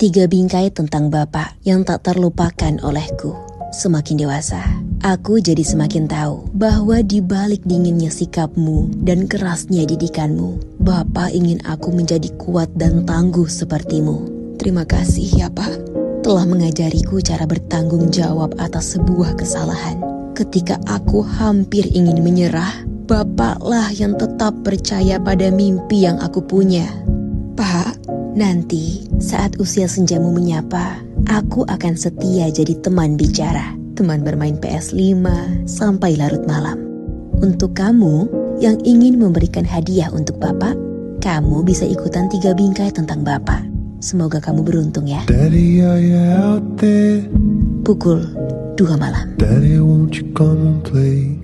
Tiga bingkai tentang Bapak yang tak terlupakan olehku. Semakin dewasa, aku jadi semakin tahu bahwa di balik dinginnya sikapmu dan kerasnya didikanmu, Bapak ingin aku menjadi kuat dan tangguh sepertimu. Terima kasih ya Pak, telah mengajariku cara bertanggung jawab atas sebuah kesalahan. Ketika aku hampir ingin menyerah, Bapaklah yang tetap percaya pada mimpi yang aku punya. Pak, Nanti saat usia senjamu menyapa, aku akan setia jadi teman bicara, teman bermain PS5 sampai larut malam. Untuk kamu yang ingin memberikan hadiah untuk Bapak, kamu bisa ikutan tiga bingkai tentang Bapak. Semoga kamu beruntung ya. Daddy, are you out there? Pukul 2 malam. Daddy, won't you come and play?